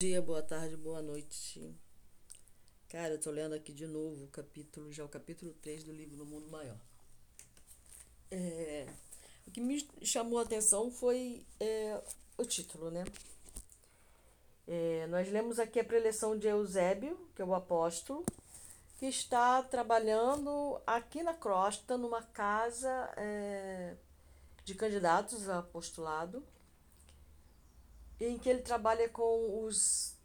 dia, boa tarde, boa noite. Cara, eu tô lendo aqui de novo o capítulo, já o capítulo 3 do livro No Mundo Maior. É, o que me chamou a atenção foi é, o título, né? É, nós lemos aqui a preleção de Eusébio, que é o apóstolo, que está trabalhando aqui na Crosta, numa casa é, de candidatos a apostolado em que ele trabalha com os,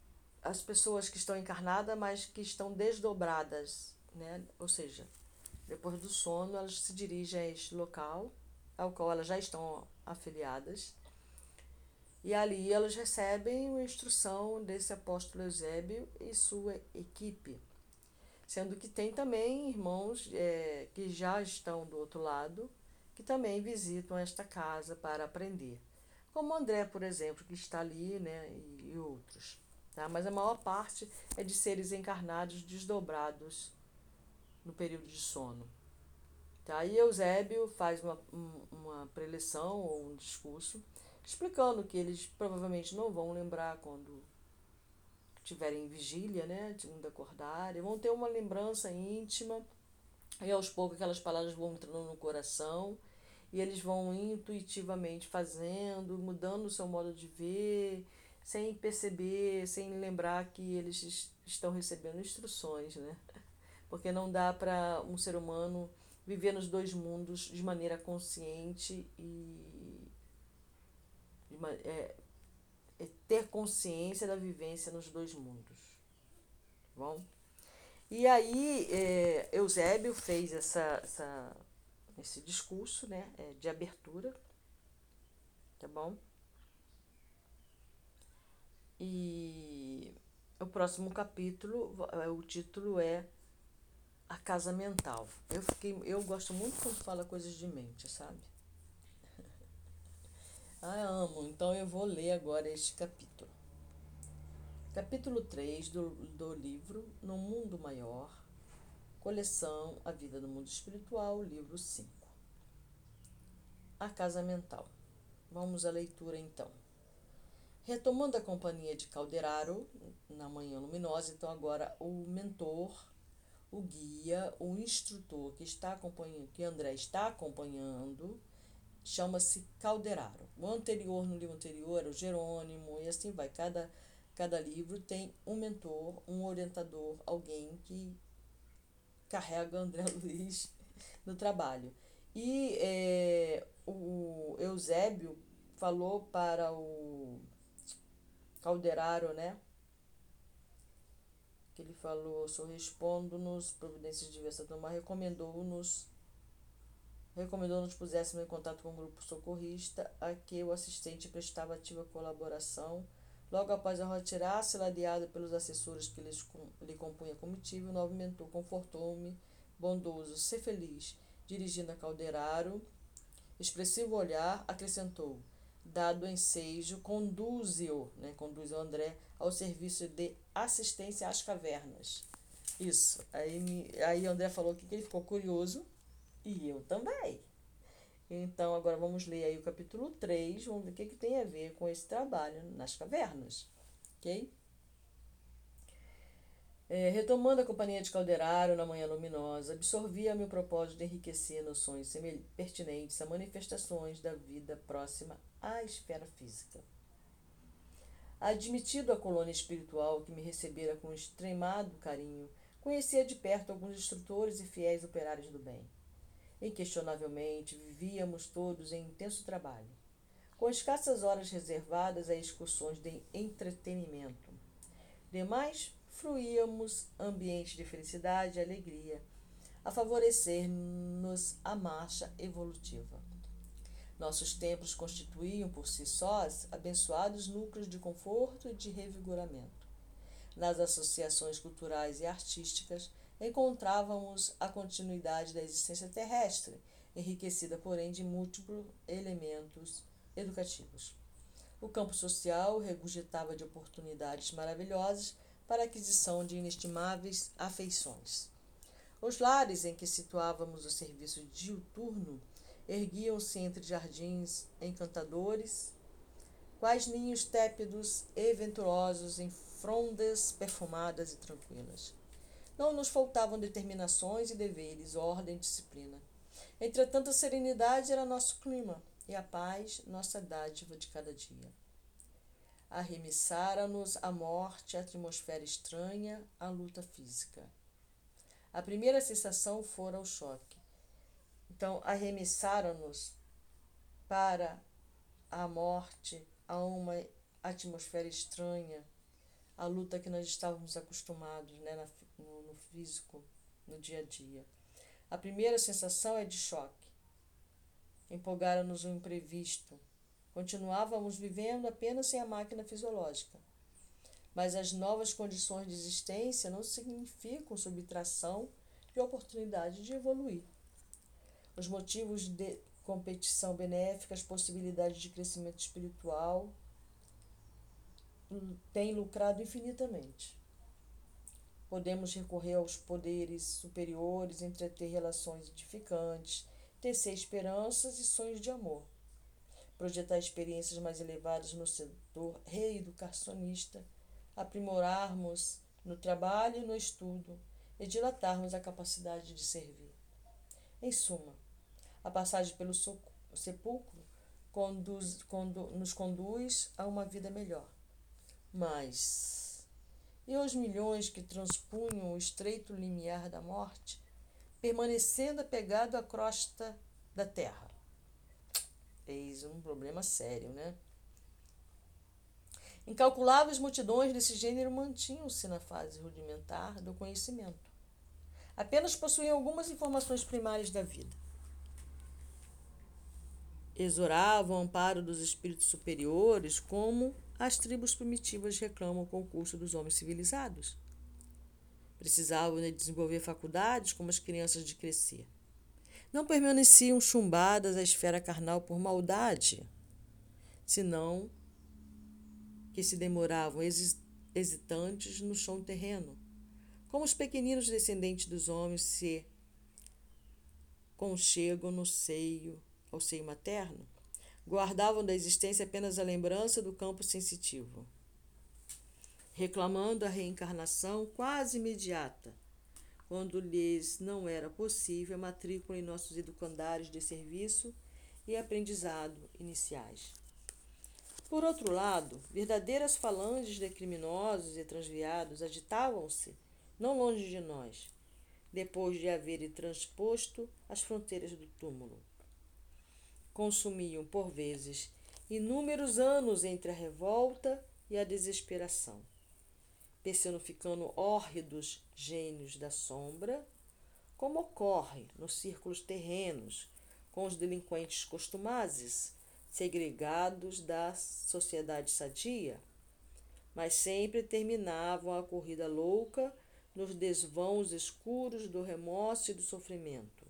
as pessoas que estão encarnadas, mas que estão desdobradas, né? ou seja, depois do sono elas se dirigem a este local, ao qual elas já estão afiliadas, e ali elas recebem uma instrução desse apóstolo Eusébio e sua equipe, sendo que tem também irmãos é, que já estão do outro lado, que também visitam esta casa para aprender como André, por exemplo, que está ali, né, e, e outros. Tá? Mas a maior parte é de seres encarnados desdobrados no período de sono. Tá? E Eusébio faz uma, uma preleção ou um discurso explicando que eles provavelmente não vão lembrar quando tiverem vigília, né, quando acordarem, vão ter uma lembrança íntima e aos poucos aquelas palavras vão entrando no coração e eles vão intuitivamente fazendo, mudando o seu modo de ver, sem perceber, sem lembrar que eles estão recebendo instruções, né? Porque não dá para um ser humano viver nos dois mundos de maneira consciente e é, é ter consciência da vivência nos dois mundos. Tá bom? E aí, é, Eusébio fez essa, essa esse discurso né, é, de abertura, tá bom? E o próximo capítulo, é, o título é A Casa Mental. Eu, fiquei, eu gosto muito quando fala coisas de mente, sabe? ah, amo. Então eu vou ler agora este capítulo. Capítulo 3 do, do livro No Mundo Maior, Coleção A Vida no Mundo Espiritual, livro 5. A Casa Mental. Vamos à leitura então. Retomando a companhia de Calderaro, na Manhã Luminosa, então agora o mentor, o guia, o instrutor que está acompanhando, que André está acompanhando, chama-se Calderaro. O anterior, no livro anterior, era o Jerônimo, e assim vai. Cada, cada livro tem um mentor, um orientador, alguém que carrega André Luiz no trabalho. E é, o Eusébio falou para o Calderaro, né? Que ele falou, só respondo-nos, providências diversas tomar, recomendou-nos recomendou-nos puséssemos em contato com o grupo socorrista, a que o assistente prestava ativa colaboração. Logo após a retirar-se, ladeado pelos assessores que lhes, lhe compunha comitiva, o novo mentor confortou-me, bondoso, ser feliz, dirigindo a Calderaro, expressivo olhar, acrescentou, dado o ensejo, conduze-o, né, conduz o André ao serviço de assistência às cavernas. Isso. Aí, me, aí André falou que ele ficou curioso e eu também. Então, agora vamos ler aí o capítulo 3, vamos ver o que, que tem a ver com esse trabalho nas cavernas. Ok? É, retomando a companhia de Calderaro na manhã luminosa, absorvia meu propósito de enriquecer noções pertinentes a manifestações da vida próxima à esfera física. Admitido a colônia espiritual que me recebera com extremado carinho, conhecia de perto alguns instrutores e fiéis operários do bem. Inquestionavelmente, vivíamos todos em intenso trabalho, com escassas horas reservadas a excursões de entretenimento. Demais, fruíamos ambiente de felicidade e alegria, a favorecer-nos a marcha evolutiva. Nossos templos constituíam por si sós abençoados núcleos de conforto e de revigoramento. Nas associações culturais e artísticas encontrávamos a continuidade da existência terrestre, enriquecida, porém, de múltiplos elementos educativos. O campo social regurgitava de oportunidades maravilhosas para a aquisição de inestimáveis afeições. Os lares em que situávamos o serviço diuturno erguiam-se entre jardins encantadores, quais ninhos tépidos e venturosos em frondas perfumadas e tranquilas. Não nos faltavam determinações e deveres, ordem e disciplina. Entretanto, a serenidade era nosso clima e a paz nossa dádiva de cada dia. Arremessara-nos a morte, a atmosfera estranha, a luta física. A primeira sensação fora o choque. Então, arremessaram-nos para a morte, a uma atmosfera estranha, a luta que nós estávamos acostumados né, no, no físico, no dia a dia. A primeira sensação é de choque. Empolgaram-nos o imprevisto. Continuávamos vivendo apenas sem a máquina fisiológica. Mas as novas condições de existência não significam subtração de oportunidade de evoluir. Os motivos de competição benéfica, as possibilidades de crescimento espiritual têm lucrado infinitamente. Podemos recorrer aos poderes superiores, entreter relações edificantes, tecer esperanças e sonhos de amor, projetar experiências mais elevadas no setor reeducacionista, aprimorarmos no trabalho e no estudo e dilatarmos a capacidade de servir. Em suma, a passagem pelo sepulcro conduz, condu, nos conduz a uma vida melhor. Mas e os milhões que transpunham o estreito limiar da morte, permanecendo apegado à crosta da terra. Eis um problema sério, né? Incalculáveis multidões desse gênero mantinham-se na fase rudimentar do conhecimento. Apenas possuíam algumas informações primárias da vida. Exoravam o amparo dos espíritos superiores como as tribos primitivas reclamam o concurso dos homens civilizados. Precisavam de desenvolver faculdades como as crianças de crescer. Não permaneciam chumbadas à esfera carnal por maldade, senão que se demoravam hesitantes no chão terreno, como os pequeninos descendentes dos homens se conchegam no seio, ao seio materno, guardavam da existência apenas a lembrança do campo sensitivo, reclamando a reencarnação quase imediata, quando lhes não era possível a matrícula em nossos educandários de serviço e aprendizado iniciais. Por outro lado, verdadeiras falanges de criminosos e transviados agitavam-se não longe de nós, depois de haverem transposto as fronteiras do túmulo consumiam, por vezes, inúmeros anos entre a revolta e a desesperação, personificando hórridos gênios da sombra, como ocorre nos círculos terrenos com os delinquentes costumazes, segregados da sociedade sadia, mas sempre terminavam a corrida louca nos desvãos escuros do remorso e do sofrimento,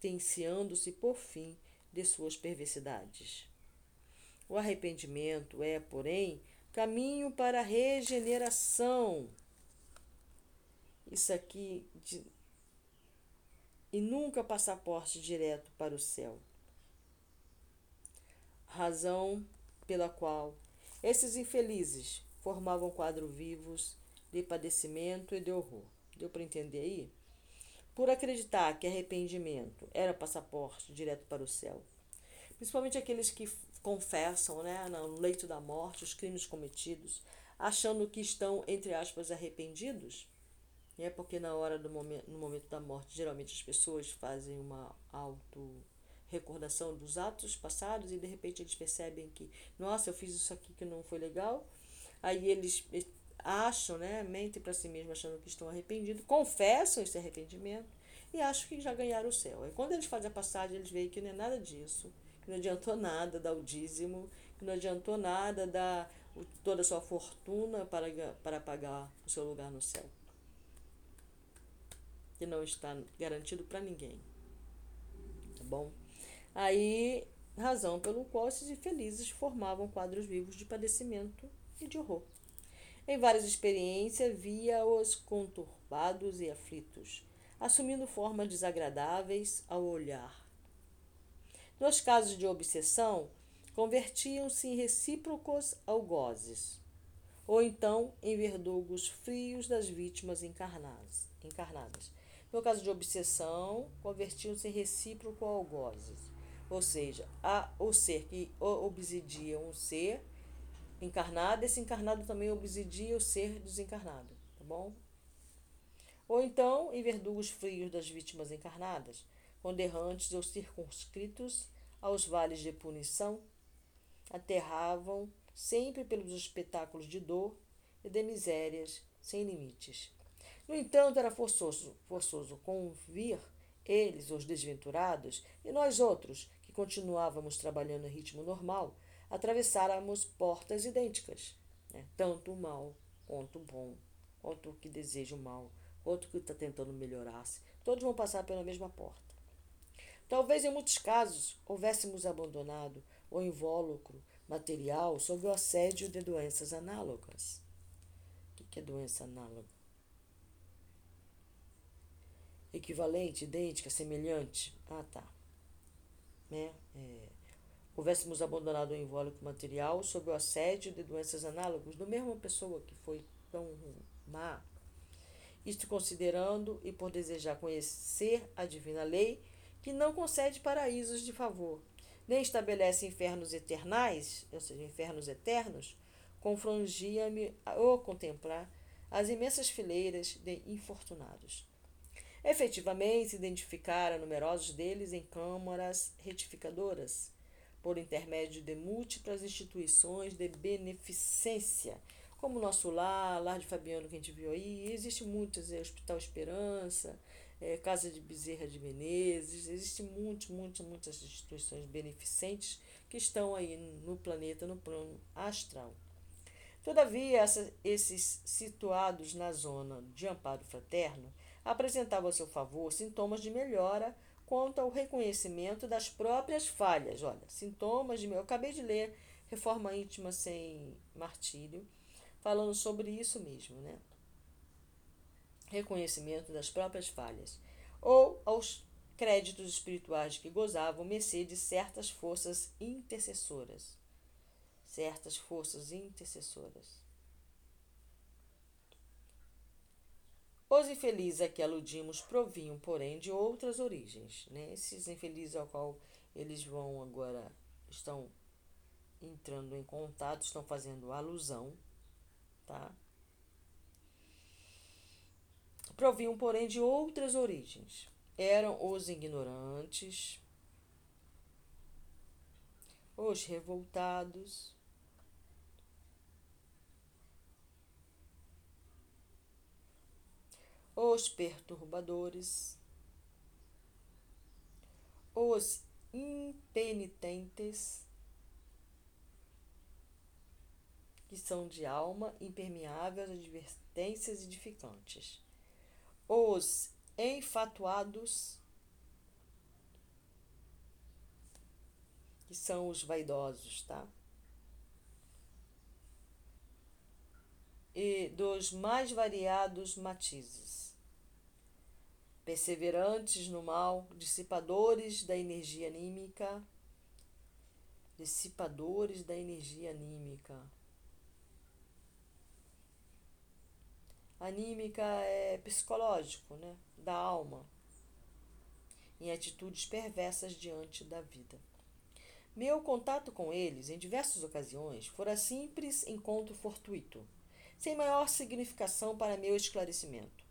penitenciando-se por fim de suas perversidades. O arrependimento é, porém, caminho para a regeneração. Isso aqui de, e nunca passaporte direto para o céu. Razão pela qual esses infelizes formavam quadros vivos de padecimento e de horror. Deu para entender aí? Por acreditar que arrependimento era passaporte direto para o céu. Principalmente aqueles que confessam né, no leito da morte os crimes cometidos, achando que estão, entre aspas, arrependidos. É porque na hora do momento, no momento da morte, geralmente as pessoas fazem uma auto recordação dos atos passados e de repente eles percebem que, nossa, eu fiz isso aqui que não foi legal. Aí eles acham, né, mentem para si mesmos achando que estão arrependidos, confessam esse arrependimento e acham que já ganharam o céu. E quando eles fazem a passagem, eles veem que não é nada disso, que não adiantou nada dar o dízimo, que não adiantou nada dar toda a sua fortuna para, para pagar o seu lugar no céu. Que não está garantido para ninguém. Tá bom? Aí, razão pelo qual esses infelizes formavam quadros vivos de padecimento e de horror. Em várias experiências, via-os conturbados e aflitos, assumindo formas desagradáveis ao olhar. Nos casos de obsessão, convertiam-se em recíprocos algozes, ou então em verdugos frios das vítimas encarnadas. No caso de obsessão, convertiam-se em recíproco algozes, ou seja, a, o ser que obsidia um ser encarnado, esse encarnado também obsidia o ser desencarnado, tá bom? Ou então em verdugos frios das vítimas encarnadas, conderrantes ou circunscritos aos vales de punição, aterravam sempre pelos espetáculos de dor e de misérias sem limites. No entanto, era forçoso, forçoso convir eles, os desventurados, e nós outros, que continuávamos trabalhando em ritmo normal, atravessáramos portas idênticas, né? tanto o mal quanto o bom, quanto o que deseja o mal, quanto o que está tentando melhorar-se. Todos vão passar pela mesma porta. Talvez em muitos casos houvéssemos abandonado o invólucro material sob o assédio de doenças análogas. O que é doença análoga? Equivalente, idêntica, semelhante. Ah, tá. Né? É, houvéssemos abandonado o invólucro material sob o assédio de doenças análogas do mesma pessoa que foi tão má. Isto considerando e por desejar conhecer a divina lei que não concede paraísos de favor, nem estabelece infernos eternais, ou seja, infernos eternos, confrangia-me ao contemplar as imensas fileiras de infortunados. Efetivamente, se identificara numerosos deles em câmaras retificadoras, por intermédio de múltiplas instituições de beneficência, como o nosso lar, lar de Fabiano que a gente viu aí, existe muitas, é, Hospital Esperança, é, Casa de Bezerra de Menezes, existem muitas, muitas, muitas instituições beneficentes que estão aí no planeta, no plano astral. Todavia, essa, esses situados na zona de amparo fraterno apresentavam a seu favor sintomas de melhora quanto ao reconhecimento das próprias falhas. Olha, sintomas de. Eu acabei de ler Reforma Íntima Sem Martírio, falando sobre isso mesmo, né? reconhecimento das próprias falhas, ou aos créditos espirituais que gozavam mercê de certas forças intercessoras. Certas forças intercessoras. Os infelizes a que aludimos provinham, porém, de outras origens. Né? Esses infelizes ao qual eles vão agora, estão entrando em contato, estão fazendo alusão, tá? provinham, porém, de outras origens. Eram os ignorantes, os revoltados, os perturbadores, os impenitentes, que são de alma impermeável às advertências edificantes os enfatuados, que são os vaidosos, tá? E dos mais variados matizes. Perseverantes no mal, dissipadores da energia anímica, dissipadores da energia anímica Anímica é psicológico, né? Da alma, em atitudes perversas diante da vida. Meu contato com eles, em diversas ocasiões, fora simples encontro fortuito, sem maior significação para meu esclarecimento.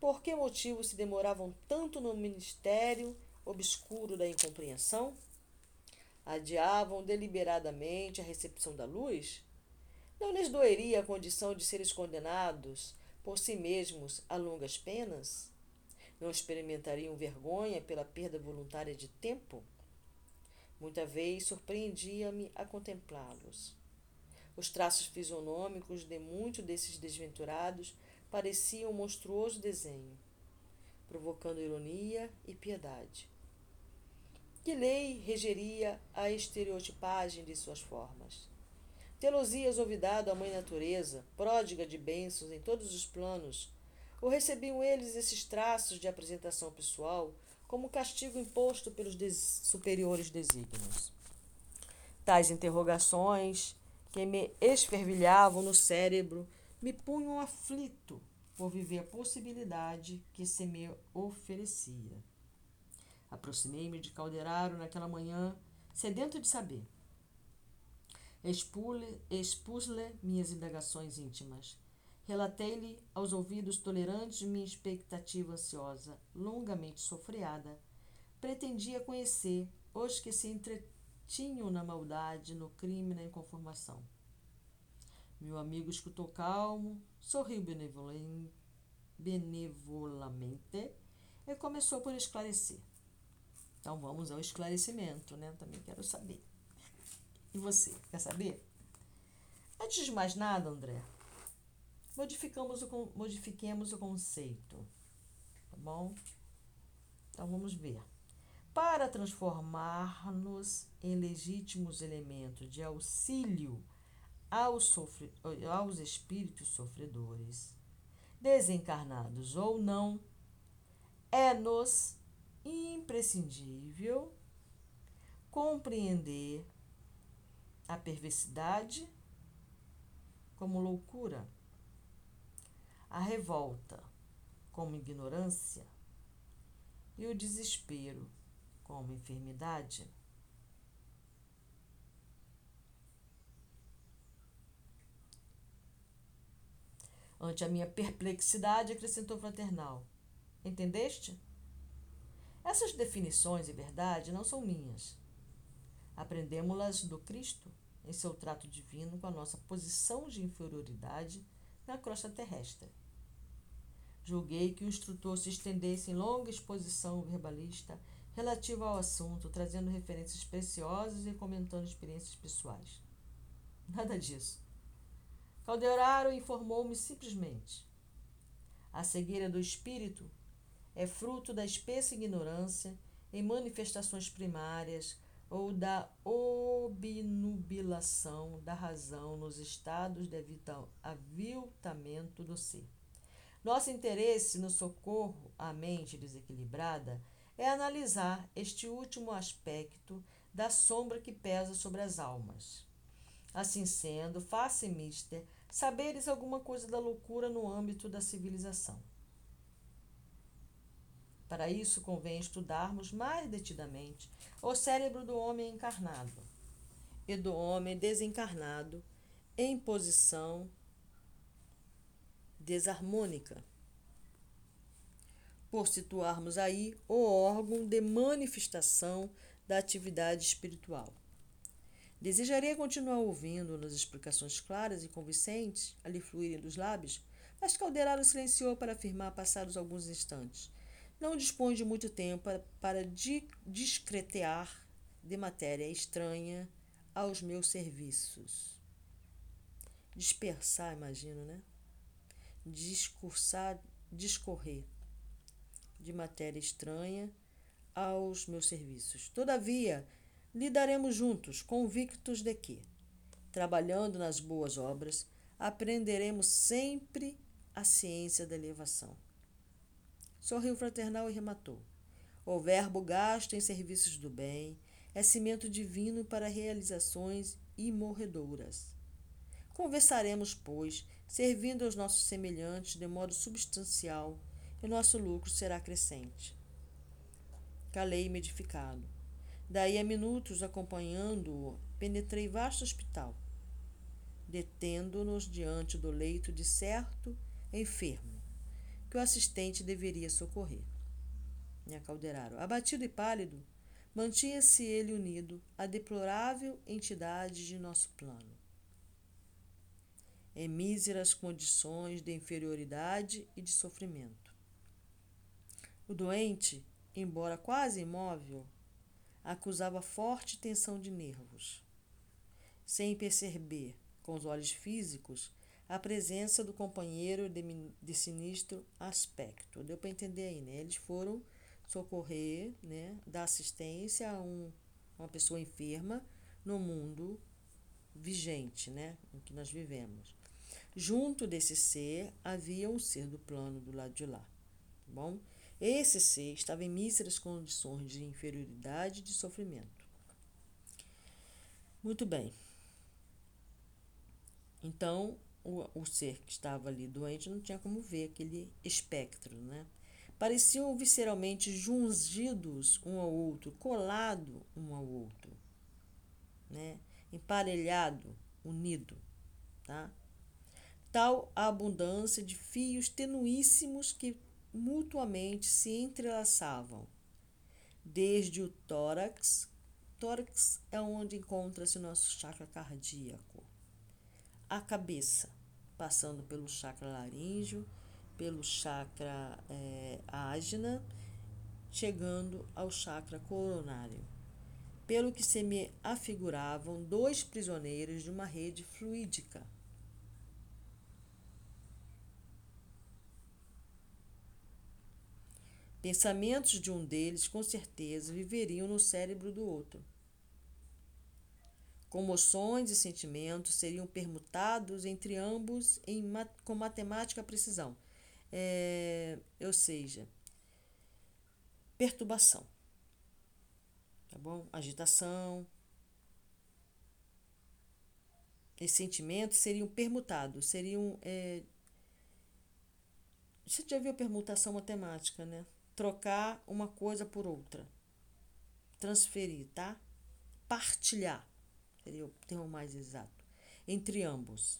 Por que motivo se demoravam tanto no ministério obscuro da incompreensão? Adiavam deliberadamente a recepção da luz? Não lhes doeria a condição de seres condenados por si mesmos a longas penas? Não experimentariam vergonha pela perda voluntária de tempo? Muita vez surpreendia-me a contemplá-los. Os traços fisionômicos de muitos desses desventurados pareciam um monstruoso desenho, provocando ironia e piedade. Que lei regeria a estereotipagem de suas formas? Telosias olvidado à mãe natureza, pródiga de bênçãos em todos os planos, ou recebiam eles esses traços de apresentação pessoal como castigo imposto pelos des superiores desígnios? Tais interrogações que me esfervilhavam no cérebro me punham aflito por viver a possibilidade que se me oferecia. Aproximei-me de Calderaro naquela manhã, sedento de saber. Expus-lhe minhas indagações íntimas. Relatei-lhe aos ouvidos tolerantes minha expectativa ansiosa, longamente sofreada. Pretendia conhecer os que se entretinham na maldade, no crime, na inconformação. Meu amigo escutou calmo, sorriu benevolamente e começou por esclarecer. Então vamos ao esclarecimento, né? Também quero saber. E você, quer saber? Antes de mais nada, André, modificamos o, modifiquemos o conceito, tá bom? Então vamos ver. Para transformar-nos em legítimos elementos de auxílio aos, sofre, aos espíritos sofredores, desencarnados ou não, é-nos imprescindível compreender a perversidade como loucura, a revolta como ignorância e o desespero como enfermidade. Ante a minha perplexidade, acrescentou fraternal. Entendeste? Essas definições, em verdade, não são minhas. Aprendemos-las do Cristo em seu trato divino com a nossa posição de inferioridade na crosta terrestre. Julguei que o instrutor se estendesse em longa exposição verbalista relativa ao assunto, trazendo referências preciosas e comentando experiências pessoais. Nada disso. Caldeiraro informou-me simplesmente. A cegueira do espírito é fruto da espessa ignorância em manifestações primárias ou da obnubilação da razão nos estados de aviltamento do ser. Nosso interesse no socorro à mente desequilibrada é analisar este último aspecto da sombra que pesa sobre as almas. Assim sendo, faça mister saberes alguma coisa da loucura no âmbito da civilização. Para isso, convém estudarmos mais detidamente o cérebro do homem encarnado e do homem desencarnado em posição desarmônica, por situarmos aí o órgão de manifestação da atividade espiritual. Desejaria continuar ouvindo nas explicações claras e convincentes a lhe fluírem dos lábios, mas Calderaro silenciou para afirmar passados alguns instantes. Não dispõe de muito tempo para discretear de matéria estranha aos meus serviços. Dispersar, imagino, né? Discursar, discorrer de matéria estranha aos meus serviços. Todavia, lidaremos juntos, convictos de que, trabalhando nas boas obras, aprenderemos sempre a ciência da elevação. Sorriu fraternal e rematou. O verbo gasto em serviços do bem é cimento divino para realizações imorredoras. Conversaremos, pois, servindo aos nossos semelhantes de modo substancial, e nosso lucro será crescente. Calei-me edificado. Daí a minutos, acompanhando-o, penetrei vasto hospital, detendo-nos diante do leito de certo enfermo, que o assistente deveria socorrer. Me acalderaram. Abatido e pálido, mantinha-se ele unido à deplorável entidade de nosso plano. Em míseras condições de inferioridade e de sofrimento. O doente, embora quase imóvel, acusava forte tensão de nervos, sem perceber, com os olhos físicos, a presença do companheiro de, de sinistro aspecto. Deu para entender aí, né? Eles foram socorrer, né, dar assistência a um, uma pessoa enferma no mundo vigente, né, em que nós vivemos. Junto desse ser havia um ser do plano do lado de lá, tá bom? Esse ser estava em míseras condições de inferioridade e de sofrimento. Muito bem. Então, o, o ser que estava ali doente não tinha como ver aquele espectro, né? Pareciam visceralmente jungidos um ao outro, colado um ao outro, né? Emparelhado, unido, tá? Tal a abundância de fios tenuíssimos que mutuamente se entrelaçavam, desde o tórax. Tórax é onde encontra-se nosso chakra cardíaco a cabeça, passando pelo chakra laríngeo, pelo chakra é, ágina, chegando ao chakra coronário. Pelo que se me afiguravam dois prisioneiros de uma rede fluídica. Pensamentos de um deles, com certeza, viveriam no cérebro do outro. Comoções e sentimentos seriam permutados entre ambos em, com matemática precisão. É, ou seja, perturbação. Tá bom? Agitação. Esses sentimentos seriam permutados, seriam. É, você já viu permutação matemática, né? Trocar uma coisa por outra. Transferir, tá? Partilhar seria o termo mais exato, entre ambos,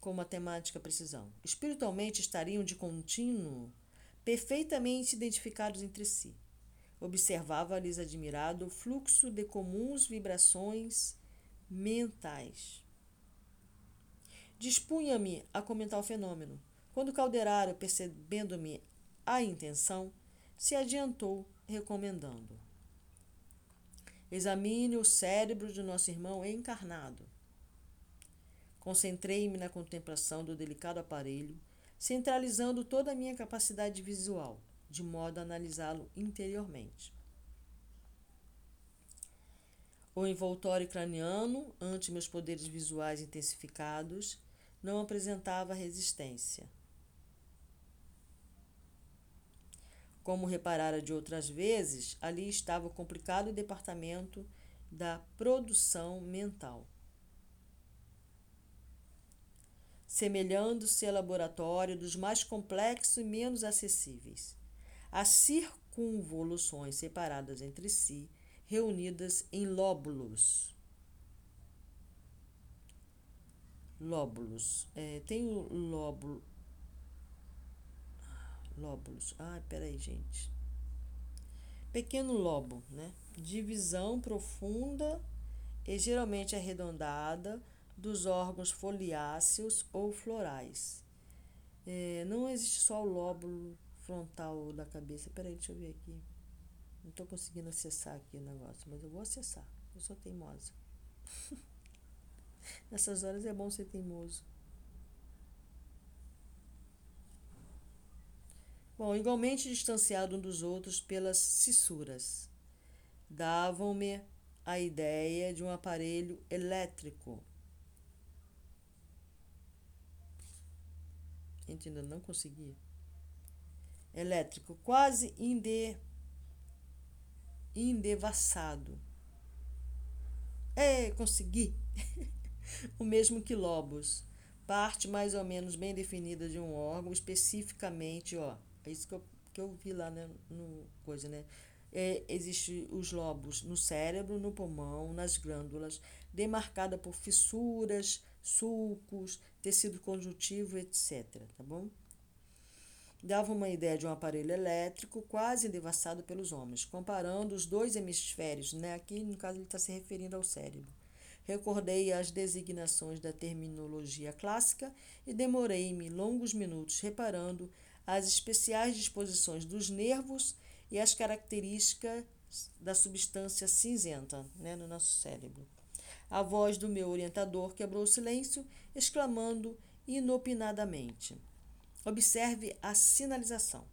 com matemática precisão. Espiritualmente estariam de contínuo, perfeitamente identificados entre si. Observava-lhes admirado o fluxo de comuns vibrações mentais. Dispunha-me a comentar o fenômeno. Quando Calderaro, percebendo-me a intenção, se adiantou, recomendando. Examine o cérebro de nosso irmão encarnado. Concentrei-me na contemplação do delicado aparelho, centralizando toda a minha capacidade visual, de modo a analisá-lo interiormente. O envoltório craniano, ante meus poderes visuais intensificados, não apresentava resistência. Como reparara de outras vezes, ali estava o complicado departamento da produção mental. Semelhando-se ao laboratório dos mais complexos e menos acessíveis. As circunvoluções separadas entre si, reunidas em lóbulos. Lóbulos. É, tem o lóbulo lóbulos. Ah, peraí, gente. Pequeno lobo, né? Divisão profunda e geralmente arredondada dos órgãos foliáceos ou florais. É, não existe só o lóbulo frontal da cabeça. Peraí, deixa eu ver aqui. Não estou conseguindo acessar aqui o negócio, mas eu vou acessar. Eu sou teimosa. Nessas horas é bom ser teimoso. Bom, igualmente distanciado um dos outros pelas cissuras, davam-me a ideia de um aparelho elétrico. Entendeu? Não consegui. Elétrico, quase inde, indevassado. É, consegui! o mesmo que lobos, parte mais ou menos bem definida de um órgão, especificamente, ó, é isso que eu, que eu vi lá né, no coisa, né? É, Existem os lobos no cérebro, no pulmão, nas glândulas, demarcada por fissuras, sulcos, tecido conjuntivo, etc. Tá bom? Dava uma ideia de um aparelho elétrico quase devassado pelos homens, comparando os dois hemisférios, né? Aqui, no caso, ele está se referindo ao cérebro. Recordei as designações da terminologia clássica e demorei-me longos minutos reparando as especiais disposições dos nervos e as características da substância cinzenta né, no nosso cérebro. A voz do meu orientador quebrou o silêncio, exclamando inopinadamente: Observe a sinalização.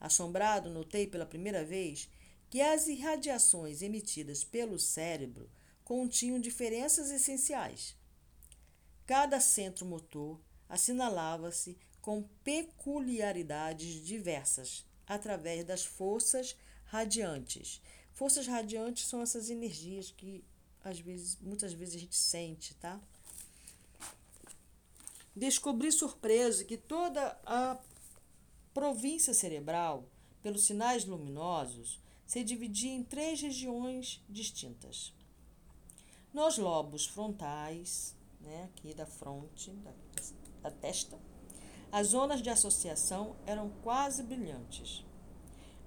Assombrado, notei pela primeira vez que as irradiações emitidas pelo cérebro continham diferenças essenciais. Cada centro motor assinalava-se com peculiaridades diversas através das forças radiantes. Forças radiantes são essas energias que às vezes, muitas vezes a gente sente, tá? Descobri surpreso que toda a província cerebral, pelos sinais luminosos, se dividia em três regiões distintas. Nos lobos frontais, né, aqui da fronte, da, da testa, as zonas de associação eram quase brilhantes.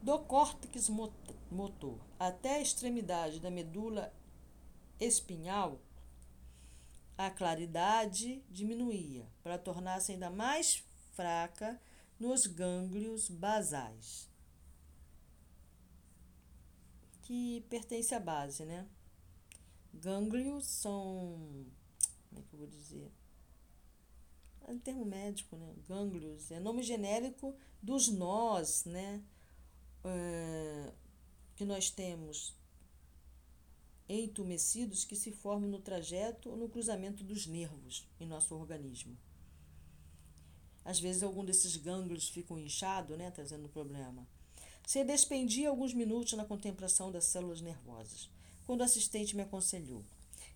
Do córtex motor até a extremidade da medula espinhal, a claridade diminuía para tornar-se ainda mais fraca nos gânglios basais, que pertence à base, né? Gânglios são. Como é que eu vou dizer? É um termo médico, né? Gânglios. É nome genérico dos nós, né? É, que nós temos entumecidos que se formam no trajeto ou no cruzamento dos nervos em nosso organismo. Às vezes, algum desses gânglios ficam inchados, né, trazendo problema. Se despendia alguns minutos na contemplação das células nervosas, quando o assistente me aconselhou.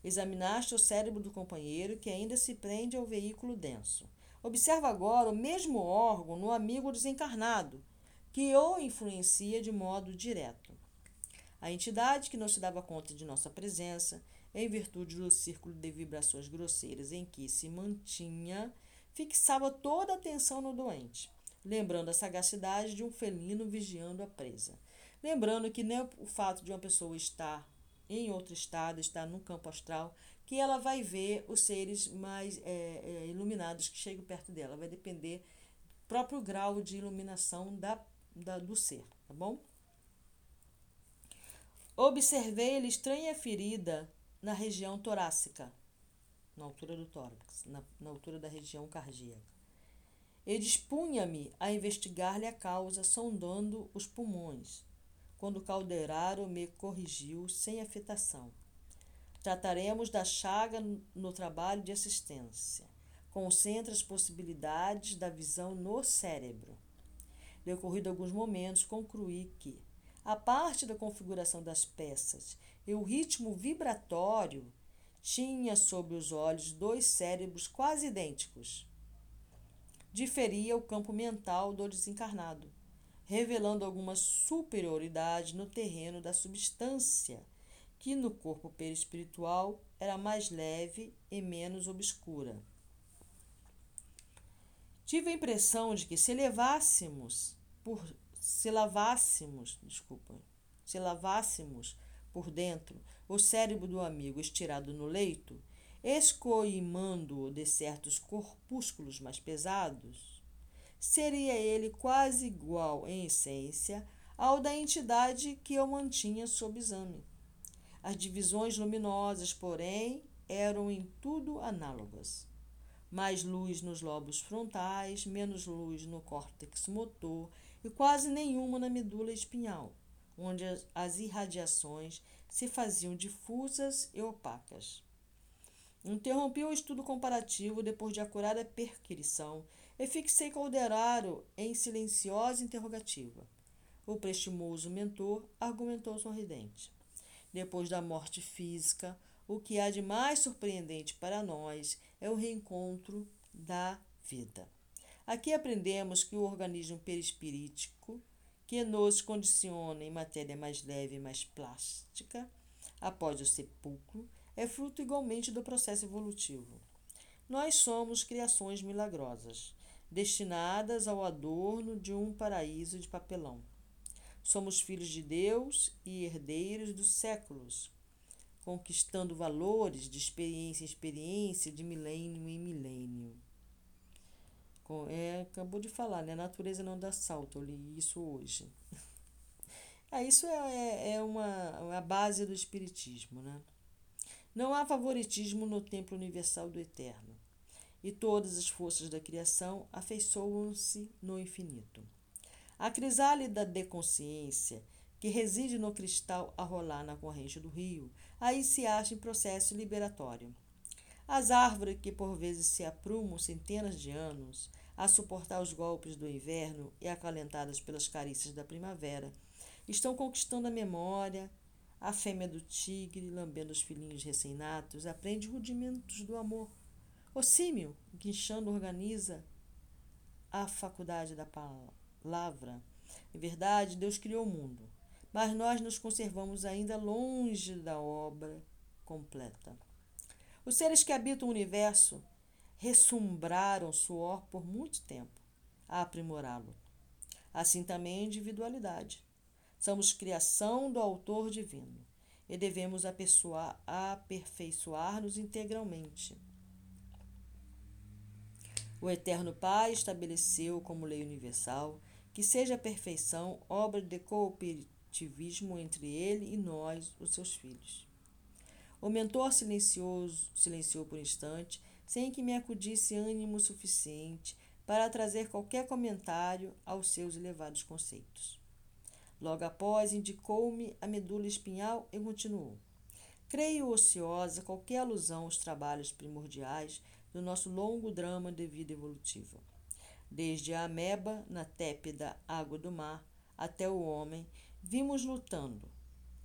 Examinaste o cérebro do companheiro que ainda se prende ao veículo denso. Observa agora o mesmo órgão no amigo desencarnado, que o influencia de modo direto. A entidade que não se dava conta de nossa presença, em virtude do círculo de vibrações grosseiras em que se mantinha, fixava toda a atenção no doente, lembrando a sagacidade de um felino vigiando a presa. Lembrando que nem o fato de uma pessoa estar em outro estado, estar no campo astral, que ela vai ver os seres mais é, é, iluminados que chegam perto dela. Vai depender do próprio grau de iluminação da, da, do ser, tá bom? Observei-lhe estranha ferida na região torácica, na altura do tórax, na, na altura da região cardíaca. E dispunha-me a investigar-lhe a causa, sondando os pulmões, quando Calderaro me corrigiu sem afetação. Trataremos da chaga no trabalho de assistência. Concentra as possibilidades da visão no cérebro. Decorrido alguns momentos, concluí que, a parte da configuração das peças e o ritmo vibratório tinha sobre os olhos dois cérebros quase idênticos. Diferia o campo mental do desencarnado, revelando alguma superioridade no terreno da substância, que no corpo perispiritual era mais leve e menos obscura. Tive a impressão de que se levássemos por se lavássemos, desculpa, se lavássemos por dentro o cérebro do amigo estirado no leito, escoimando-o de certos corpúsculos mais pesados, seria ele quase igual em essência ao da entidade que eu mantinha sob exame. As divisões luminosas, porém, eram em tudo análogas. Mais luz nos lobos frontais, menos luz no córtex motor e quase nenhuma na medula espinhal, onde as irradiações se faziam difusas e opacas. Interrompi o estudo comparativo depois de acurada perquirição e fixei Calderaro em silenciosa interrogativa. O prestimoso mentor argumentou sorridente. Depois da morte física, o que há de mais surpreendente para nós é o reencontro da vida. Aqui aprendemos que o organismo perispirítico, que nos condiciona em matéria mais leve e mais plástica, após o sepulcro, é fruto igualmente do processo evolutivo. Nós somos criações milagrosas, destinadas ao adorno de um paraíso de papelão. Somos filhos de Deus e herdeiros dos séculos, conquistando valores de experiência em experiência, de milênio em milênio. É, acabou de falar, né? A natureza não dá salto. Eu li isso hoje. ah, isso é, é, é uma, a base do Espiritismo, né? Não há favoritismo no templo universal do Eterno, e todas as forças da criação afeiçoam-se no infinito. A crisálida de consciência, que reside no cristal a rolar na corrente do rio, aí se acha em processo liberatório. As árvores que por vezes se aprumam centenas de anos a suportar os golpes do inverno e acalentadas pelas carícias da primavera, estão conquistando a memória, A fêmea do tigre, lambendo os filhinhos recém-natos, aprende rudimentos do amor. O símio, guinchando, organiza a faculdade da palavra. Em verdade, Deus criou o mundo, mas nós nos conservamos ainda longe da obra completa. Os seres que habitam o universo ressumbraram suor por muito tempo a aprimorá-lo. Assim também a individualidade. Somos criação do autor divino e devemos aperfeiçoar-nos integralmente. O Eterno Pai estabeleceu como lei universal que seja a perfeição obra de cooperativismo entre ele e nós, os seus filhos. O mentor silencioso silenciou por instante, sem que me acudisse ânimo suficiente para trazer qualquer comentário aos seus elevados conceitos. Logo após, indicou-me a medula espinhal e continuou. Creio ociosa qualquer alusão aos trabalhos primordiais do nosso longo drama de vida evolutiva. Desde a ameba na tépida água do mar até o homem, vimos lutando,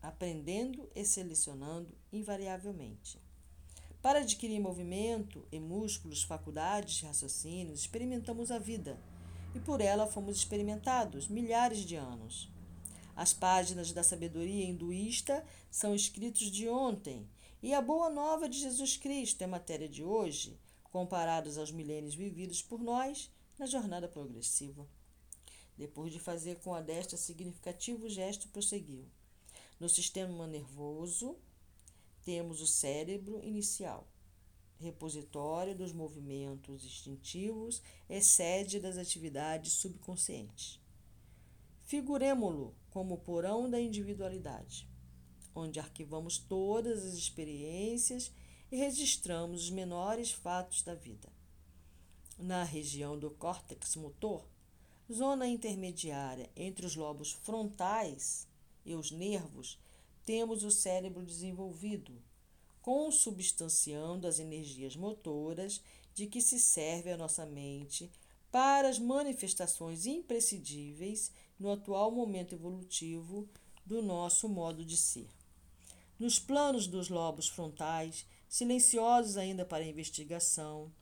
aprendendo e selecionando invariavelmente. Para adquirir movimento e músculos, faculdades, raciocínios, experimentamos a vida, e por ela fomos experimentados milhares de anos. As páginas da sabedoria hinduísta são escritos de ontem, e a boa nova de Jesus Cristo é matéria de hoje, comparados aos milênios vividos por nós na jornada progressiva. Depois de fazer com a destra significativo gesto, prosseguiu. No sistema nervoso, temos o cérebro inicial, repositório dos movimentos instintivos e sede das atividades subconscientes. Figuremo-lo como o porão da individualidade, onde arquivamos todas as experiências e registramos os menores fatos da vida. Na região do córtex motor, zona intermediária entre os lobos frontais e os nervos, temos o cérebro desenvolvido, consubstanciando as energias motoras de que se serve a nossa mente para as manifestações imprescindíveis no atual momento evolutivo do nosso modo de ser. Nos planos dos lobos frontais, silenciosos ainda para a investigação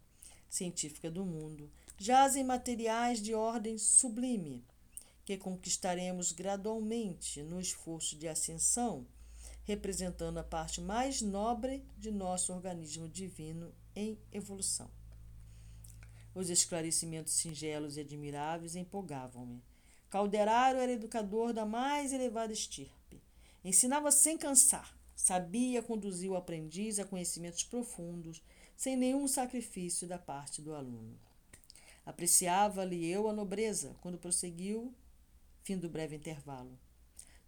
científica do mundo, jazem materiais de ordem sublime, que conquistaremos gradualmente no esforço de ascensão, representando a parte mais nobre de nosso organismo divino em evolução. Os esclarecimentos singelos e admiráveis empolgavam-me. Calderaro era educador da mais elevada estirpe. Ensinava sem cansar, Sabia conduzir o aprendiz a conhecimentos profundos, sem nenhum sacrifício da parte do aluno. Apreciava-lhe eu a nobreza quando prosseguiu, fim do breve intervalo.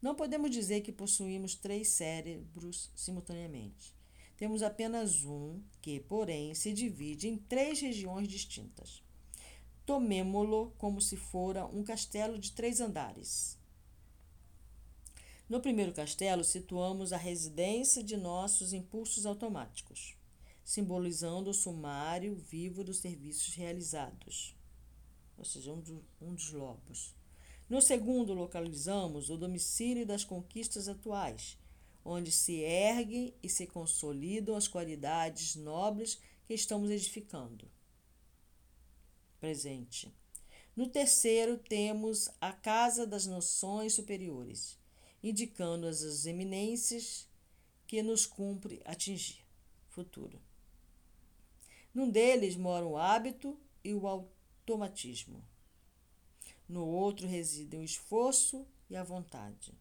Não podemos dizer que possuímos três cérebros simultaneamente. Temos apenas um, que, porém, se divide em três regiões distintas. Tomemo-lo como se fora um castelo de três andares. No primeiro castelo, situamos a residência de nossos impulsos automáticos, simbolizando o sumário vivo dos serviços realizados, ou seja, um, um dos lobos. No segundo, localizamos o domicílio das conquistas atuais, onde se erguem e se consolidam as qualidades nobres que estamos edificando. Presente. No terceiro, temos a Casa das Noções Superiores indicando as eminências que nos cumpre atingir. Futuro. Num deles moram o hábito e o automatismo. No outro residem o esforço e a vontade.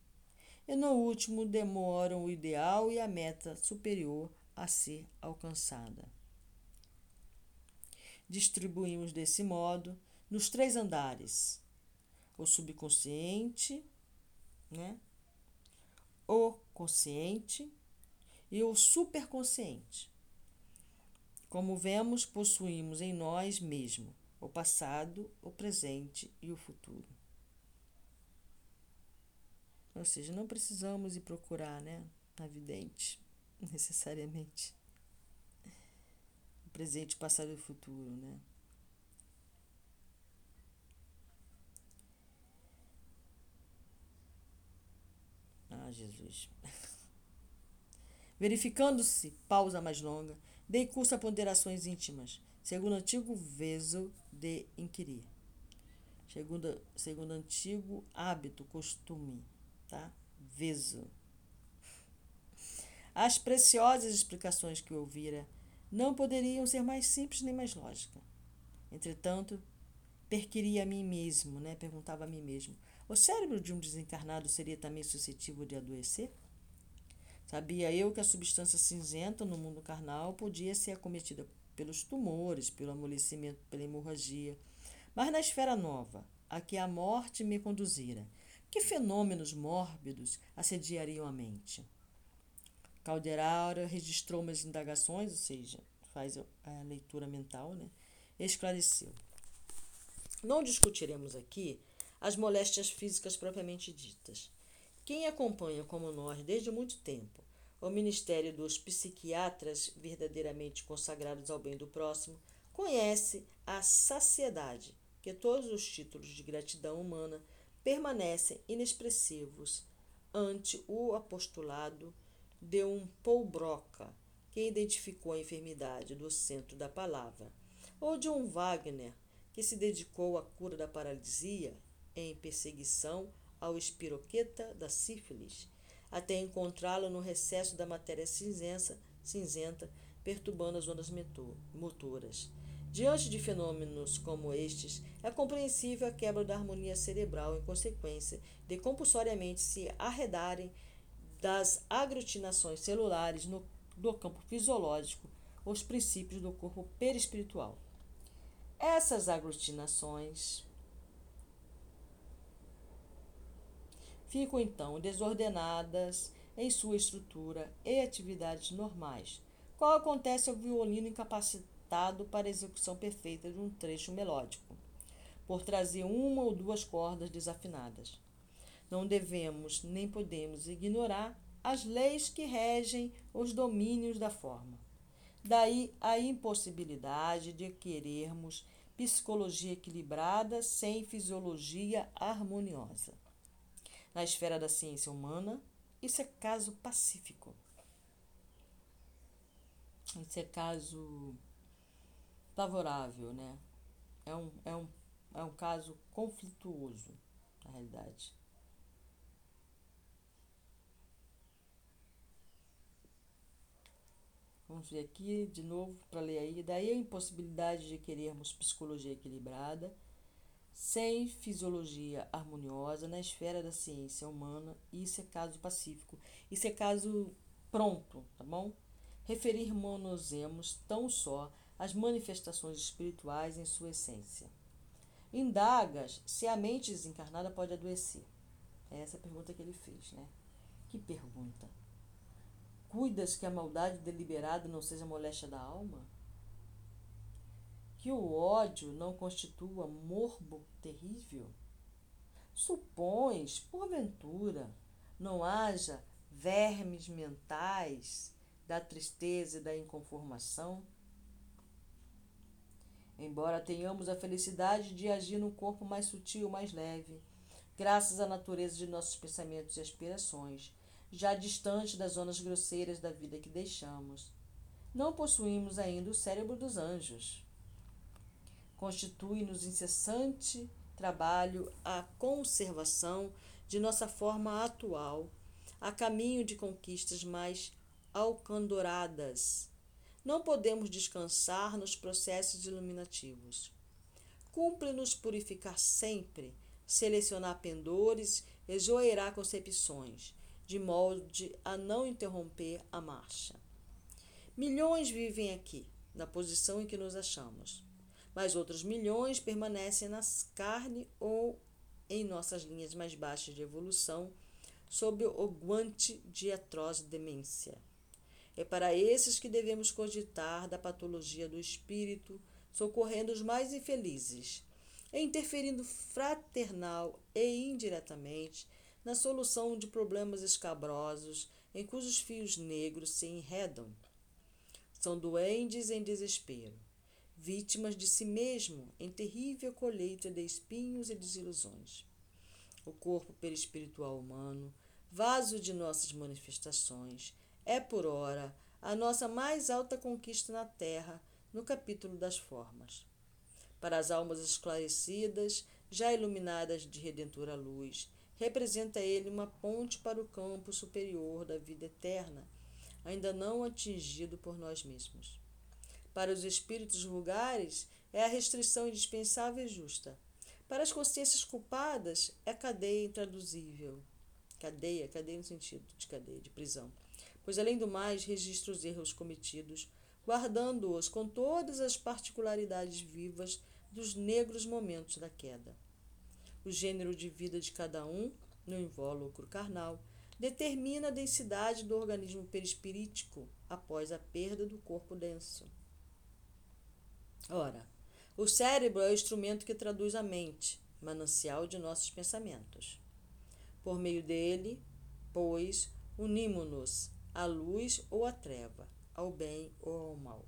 E no último demoram o ideal e a meta superior a ser alcançada. Distribuímos desse modo nos três andares: o subconsciente, né? O consciente e o superconsciente. Como vemos, possuímos em nós mesmo o passado, o presente e o futuro. Ou seja, não precisamos ir procurar, né, a vidente, necessariamente. O presente, o passado e o futuro, né? Ah, Jesus. Verificando-se pausa mais longa, dei curso a ponderações íntimas, segundo o antigo veso de inquirir. Segundo, segundo antigo hábito, costume, tá? Veso. As preciosas explicações que ouvira não poderiam ser mais simples nem mais lógicas. Entretanto, perquiria a mim mesmo, né? perguntava a mim mesmo: o cérebro de um desencarnado seria também suscetível de adoecer? Sabia eu que a substância cinzenta no mundo carnal podia ser acometida pelos tumores, pelo amolecimento, pela hemorragia. Mas na esfera nova, a que a morte me conduzira, que fenômenos mórbidos assediariam a mente? Calderara registrou umas indagações, ou seja, faz a leitura mental, né? esclareceu. Não discutiremos aqui as moléstias físicas propriamente ditas. Quem acompanha, como nós, desde muito tempo, o ministério dos psiquiatras verdadeiramente consagrados ao bem do próximo, conhece a saciedade que todos os títulos de gratidão humana permanecem inexpressivos ante o apostolado de um Paul Broca, que identificou a enfermidade do centro da palavra, ou de um Wagner, que se dedicou à cura da paralisia em perseguição ao espiroqueta da sífilis, até encontrá-lo no recesso da matéria cinzenta, perturbando as ondas motoras. Diante de fenômenos como estes, é compreensível a quebra da harmonia cerebral em consequência de compulsoriamente se arredarem das aglutinações celulares no, do campo fisiológico os princípios do corpo perispiritual. Essas aglutinações ficam então desordenadas em sua estrutura e atividades normais, qual acontece ao violino incapacitado para a execução perfeita de um trecho melódico, por trazer uma ou duas cordas desafinadas. Não devemos nem podemos ignorar as leis que regem os domínios da forma. Daí a impossibilidade de querermos psicologia equilibrada sem fisiologia harmoniosa na esfera da ciência humana, isso é caso pacífico. Isso é caso favorável, né? É um, é um, é um caso conflituoso, na realidade. Vamos ver aqui de novo para ler aí. Daí a impossibilidade de querermos psicologia equilibrada sem fisiologia harmoniosa na esfera da ciência humana, isso é caso pacífico, isso é caso pronto, tá bom? Referir-nos tão só às manifestações espirituais em sua essência. Indagas se a mente desencarnada pode adoecer. É essa a pergunta que ele fez, né? Que pergunta? Cuidas que a maldade deliberada não seja moléstia da alma? Que o ódio não constitua morbo terrível? Supões, porventura, não haja vermes mentais da tristeza e da inconformação? Embora tenhamos a felicidade de agir num corpo mais sutil, mais leve, graças à natureza de nossos pensamentos e aspirações, já distante das zonas grosseiras da vida que deixamos, não possuímos ainda o cérebro dos anjos constitui-nos incessante trabalho a conservação de nossa forma atual, a caminho de conquistas mais alcandoradas. Não podemos descansar nos processos iluminativos. Cumpre-nos purificar sempre, selecionar pendores e joeirar concepções, de modo a não interromper a marcha. Milhões vivem aqui, na posição em que nos achamos mas outros milhões permanecem nas carne ou em nossas linhas mais baixas de evolução, sob o guante de atroz demência. É para esses que devemos cogitar da patologia do espírito, socorrendo os mais infelizes, e interferindo fraternal e indiretamente na solução de problemas escabrosos em cujos fios negros se enredam. São duendes em desespero vítimas de si mesmo em terrível colheita de espinhos e desilusões. O corpo perispiritual humano, vaso de nossas manifestações, é por ora a nossa mais alta conquista na terra, no capítulo das formas. Para as almas esclarecidas, já iluminadas de redentora luz, representa ele uma ponte para o campo superior da vida eterna, ainda não atingido por nós mesmos. Para os espíritos vulgares, é a restrição indispensável e justa. Para as consciências culpadas, é cadeia intraduzível. Cadeia, cadeia no sentido de cadeia, de prisão. Pois, além do mais, registra os erros cometidos, guardando-os com todas as particularidades vivas dos negros momentos da queda. O gênero de vida de cada um, no invólucro carnal, determina a densidade do organismo perispirítico após a perda do corpo denso. Ora, o cérebro é o instrumento que traduz a mente, manancial de nossos pensamentos. Por meio dele, pois, unimos-nos à luz ou à treva, ao bem ou ao mal.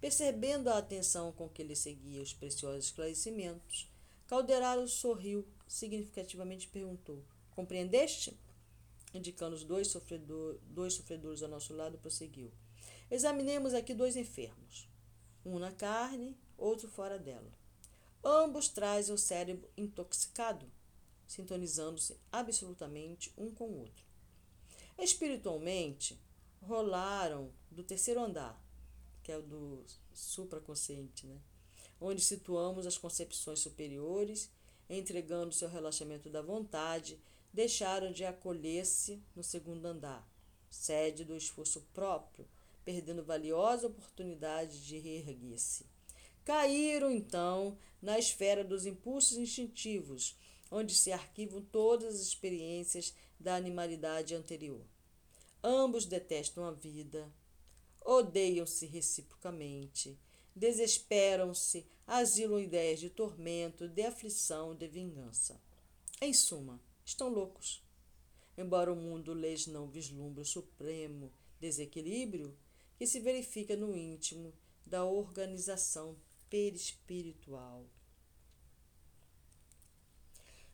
Percebendo a atenção com que ele seguia os preciosos esclarecimentos, Calderaro sorriu significativamente e perguntou: Compreendeste? Indicando os dois, sofredor, dois sofredores ao nosso lado, prosseguiu: Examinemos aqui dois enfermos, um na carne, outro fora dela. Ambos trazem o cérebro intoxicado, sintonizando-se absolutamente um com o outro. Espiritualmente, rolaram do terceiro andar, que é o do supraconsciente, né? onde situamos as concepções superiores, entregando seu relaxamento da vontade, deixaram de acolher-se no segundo andar, sede do esforço próprio, perdendo valiosa oportunidade de reerguer-se. Caíram, então, na esfera dos impulsos instintivos, onde se arquivam todas as experiências da animalidade anterior. Ambos detestam a vida, odeiam-se reciprocamente, desesperam-se, asilam ideias de tormento, de aflição, de vingança. Em suma, estão loucos. Embora o mundo lhes não vislumbre o supremo desequilíbrio que se verifica no íntimo da organização perispiritual.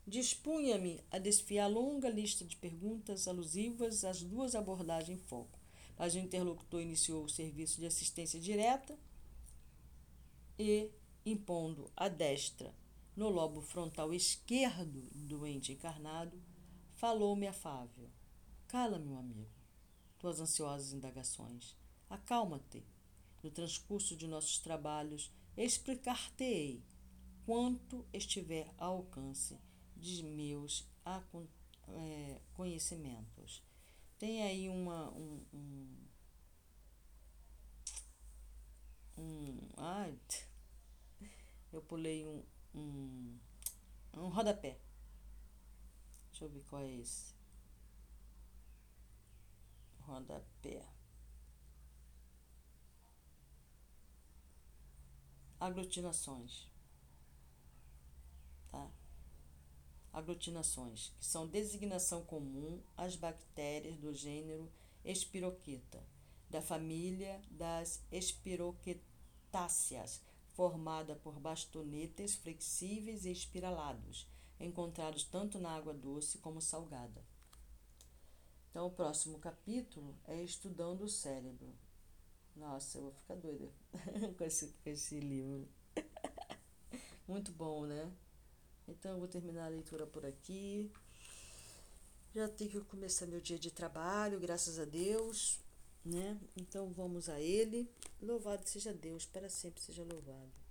Dispunha-me a desfiar longa lista de perguntas alusivas às duas abordagens em foco, mas o interlocutor iniciou o serviço de assistência direta e, impondo a destra no lobo frontal esquerdo do ente encarnado, falou-me afável. Cala, meu amigo, tuas ansiosas indagações. Acalma-te. No transcurso de nossos trabalhos, explicar-te-ei quanto estiver ao alcance de meus é, conhecimentos. Tem aí uma, um, um, um ai, eu pulei um, um, um rodapé. Deixa eu ver qual é esse. Rodapé. Aglutinações. Tá? Aglutinações, que são designação comum às bactérias do gênero Espiroqueta, da família das espiroquetáceas, formada por bastonetes flexíveis e espiralados, encontrados tanto na água doce como salgada. Então, o próximo capítulo é Estudando o Cérebro. Nossa, eu vou ficar doida com, esse, com esse livro. Muito bom, né? Então, eu vou terminar a leitura por aqui. Já tenho que começar meu dia de trabalho, graças a Deus, né? Então, vamos a ele. Louvado seja Deus, para sempre seja louvado.